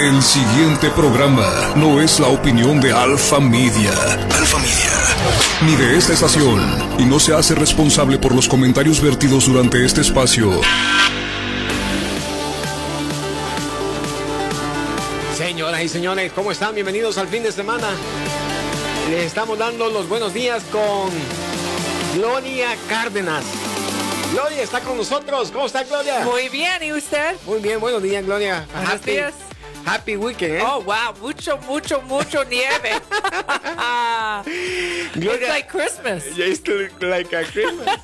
El siguiente programa no es la opinión de Alfa Media. Alfa Media. Ni de esta estación. Y no se hace responsable por los comentarios vertidos durante este espacio. Señoras y señores, ¿cómo están? Bienvenidos al fin de semana. Les estamos dando los buenos días con Gloria Cárdenas. Gloria está con nosotros. ¿Cómo está Gloria? Muy bien, ¿y usted? Muy bien, buenos días Gloria. Buenos días. Happy weekend, ¿eh? Oh, wow, mucho, mucho, mucho nieve. It's Gloria, like Christmas. Just like a Christmas.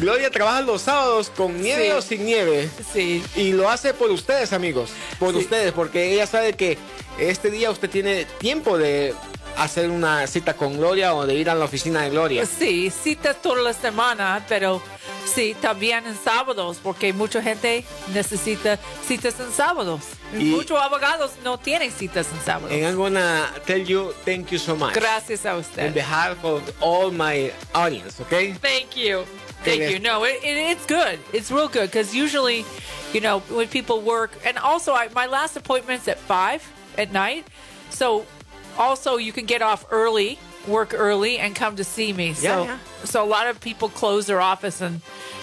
Gloria trabaja los sábados con nieve Sí. o sin nieve. Sí. Y lo hace por ustedes, amigos. Por Sí. ustedes, porque ella sabe que este día usted tiene tiempo de hacer una cita con Gloria o de ir a la oficina de Gloria. Sí, citas toda la semana, pero sí, también en sábados, porque mucha gente necesita citas en sábados. Y- Muchos abogados no tienen citas en sábados. And I'm gonna tell you thank you so much. Gracias a On behalf of all my audience, okay? Thank you. Thank you. No, it, it, it's good. It's real good because usually, you know, when people work, and also I, my last appointment's at five at night, so also you can get off early, work early, and come to see me. So, Yeah, yeah. so a lot of people close their office, and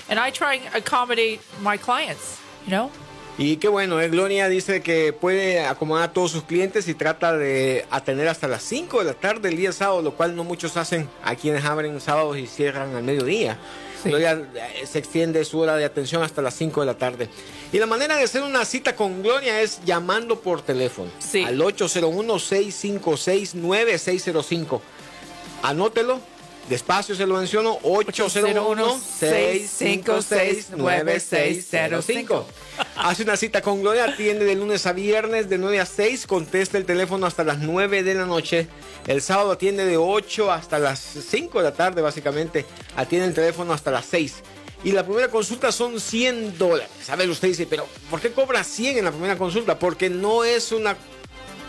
and I try and accommodate my clients. You know. Y qué bueno, eh, Gloria dice que puede acomodar a todos sus clientes y trata de atender hasta las 5 de la tarde el día sábado, lo cual no muchos hacen a quienes abren sábados y cierran al mediodía. Sí. Gloria eh, se extiende su hora de atención hasta las 5 de la tarde. Y la manera de hacer una cita con Gloria es llamando por teléfono Sí. al 801-656-9605. Anótelo. Despacio se lo menciono, 801-656-9605. Hace una cita con Gloria, atiende de lunes a viernes de 9 a 6, contesta el teléfono hasta las 9 de la noche. El sábado atiende de 8 hasta las 5 de la tarde, básicamente. Atiende el teléfono hasta las 6. Y la primera consulta son 100 dólares. A ver, usted dice, pero ¿por qué cobra 100 en la primera consulta? Porque no es una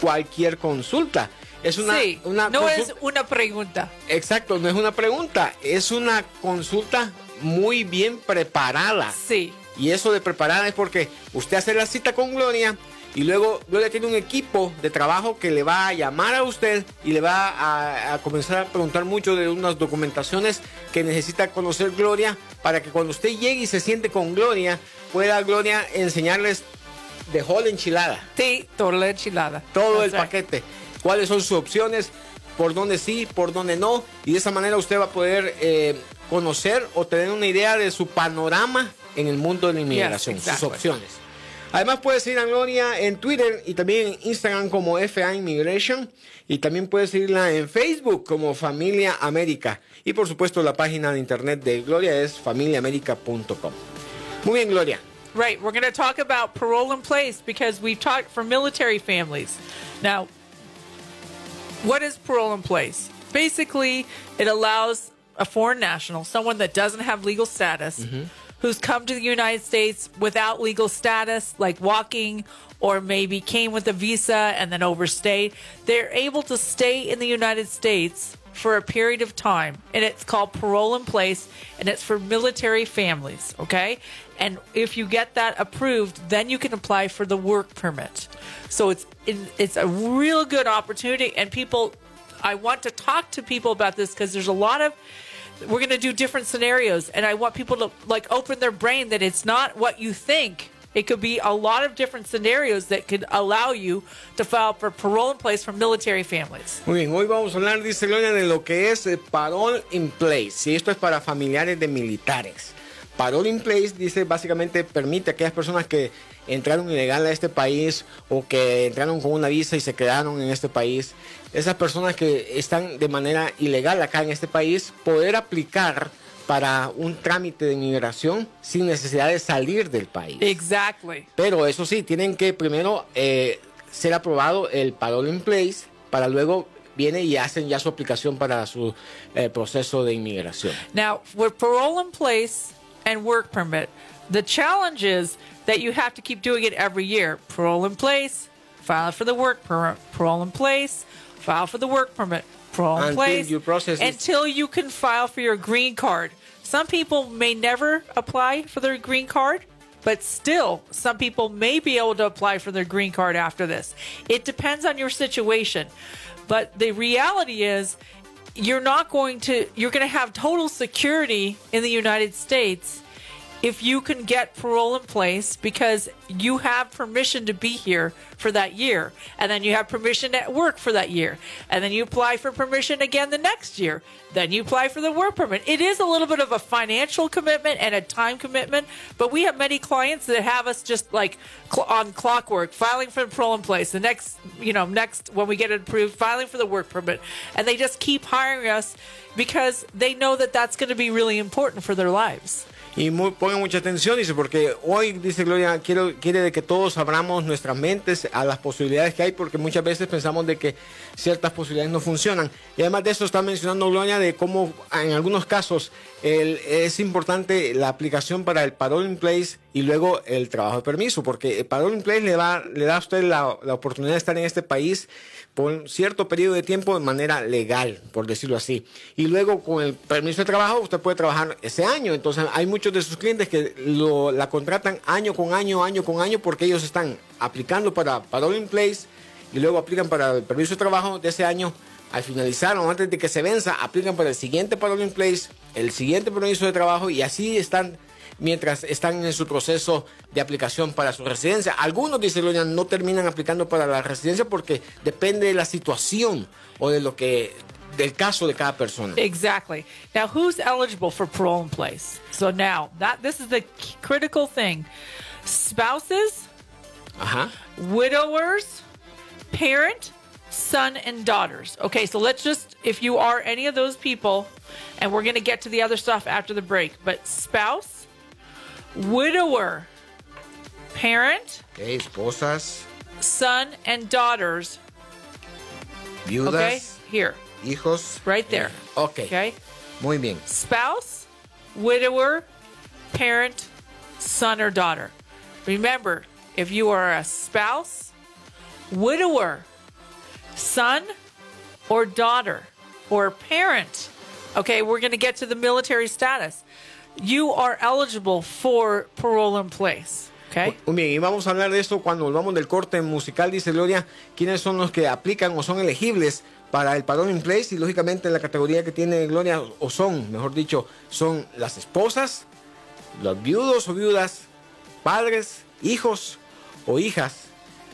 cualquier consulta. Es una, sí. una no es una pregunta. Exacto, no es una pregunta, es una consulta muy bien preparada. Sí. Y eso de preparada es porque usted hace la cita con Gloria y luego Gloria tiene un equipo de trabajo que le va a llamar a usted y le va a, a comenzar a preguntar mucho de unas documentaciones que necesita conocer Gloria para que cuando usted llegue y se siente con Gloria, pueda Gloria enseñarles de whole enchilada Sí, toda la enchilada. todo el right. paquete. ¿Cuáles son sus opciones? ¿Por dónde sí? ¿Por dónde no? Y de esa manera usted va a poder eh, conocer o tener una idea de su panorama en el mundo de la inmigración, Yes, sus opciones. Además puedes seguir a Gloria en Twitter y también en Instagram como FA Immigration y también puedes seguirla en Facebook como Familia América y por supuesto la página de internet de Gloria es familiaamerica.com. Muy bien Gloria. Right. We're going to talk about parole in place because we've talked for military families. Now, what is parole in place? Basically, it allows a foreign national, someone that doesn't have legal status, mm-hmm. who's come to the United States without legal status, like walking or maybe came with a visa and then overstayed, they're able to stay in the United States for a period of time. And it's called parole in place and it's for military families, okay? And if you get that approved, then you can apply for the work permit. So it's it's a real good opportunity and people I want to talk to people about this because there's a lot of we're going to do different scenarios and I want people to like open their brain that it's not what you think. It could be a lot of different scenarios that could allow you to file for parole in place for military families. Muy bien, hoy vamos a hablar, dice Gloria, de lo que es eh, parole in place. Y esto es para familiares de militares. Parole in place dice básicamente permite a aquellas personas que entraron ilegal a este país o que entraron con una visa y se quedaron en este país. Esas personas que están de manera ilegal acá en este país poder aplicar para un trámite de inmigración sin necesidad de salir del país. Exactly. Pero eso sí, tienen que primero eh, ser aprobado el parole in place para luego viene y hacen ya su aplicación para su eh, proceso de inmigración. Now, with parole in place and work permit, the challenge is that you have to keep doing it every year. Parole in place, file for the work permit. Parole in place, file for the work permit. Parole in Until place you process it. until you can file for your green card. Some people may never apply for their green card but still, some people may be able to apply for their green card after this. It depends on your situation. But the reality is, you're not going to, you're going to have total security in the United States if you can get parole in place because you have permission to be here for that year and then you have permission at work for that year and then you apply for permission again the next year then you apply for the work permit. It is a little bit of a financial commitment and a time commitment but we have many clients that have us just like cl- on clockwork filing for parole in place the next you know next when we get it approved filing for the work permit and they just keep hiring us because they know that that's going to be really important for their lives Y muy, pongan mucha atención, dice, porque hoy, dice Gloria, quiero, quiere de que todos abramos nuestras mentes a las posibilidades que hay, porque muchas veces pensamos de que ciertas posibilidades no funcionan. Y además de eso está mencionando Gloria de cómo en algunos casos es importante la aplicación para el parole in place y luego el trabajo de permiso, porque el parole in place le, va, le da a usted la, la oportunidad de estar en este país por un cierto periodo de tiempo de manera legal, por decirlo así. Y luego con el permiso de trabajo usted puede trabajar ese año. Entonces hay muchos de sus clientes que lo, la contratan año con año, año con año, porque ellos están aplicando para parole in place y luego aplican para el permiso de trabajo de ese año. Al finalizar o antes de que se venza, aplican para el siguiente parole in place, el siguiente permiso de trabajo y así están mientras están en su proceso de aplicación para su residencia. Algunos, dice Gloria, no terminan aplicando para la residencia porque depende de la situación o de lo que del caso de cada persona. Exactly. Now, who's eligible for parole in place? So now that this is the critical thing: spouses, Ajá. widowers, parent, son, and daughters. Okay, so let's just if you are any of those people, and we're going to get to the other stuff after the break. But spouse, widower, parent, Ok, esposas, son, and daughters. viudas, Okay, here, hijos. right there. Eh, ok, Okay. muy bien. spouse, widower, parent, son, or daughter. Remember, if you are a spouse, widower, son, or daughter, or parent, okay, we're going to get to the military status. You are eligible for parole in place. Okay. Muy bien, y vamos a hablar de esto cuando volvamos del corte musical, dice Gloria, quiénes son los que aplican o son elegibles para el parole in place y lógicamente la categoría que tiene Gloria o son, mejor dicho, son las esposas, los viudos o viudas, padres, hijos o hijas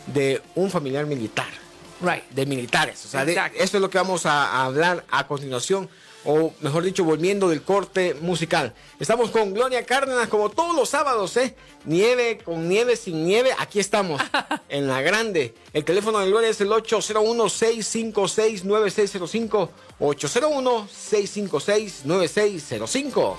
de un familiar militar, Right. de militares. O sea, de- esto es lo que vamos a, a hablar a continuación. O mejor dicho, volviendo del corte musical. Estamos con Gloria Cárdenas como todos los sábados, ¿eh? Nieve, con nieve, sin nieve. Aquí estamos, en la grande. El teléfono de Gloria es el 801-656-9605. 801-656-9605.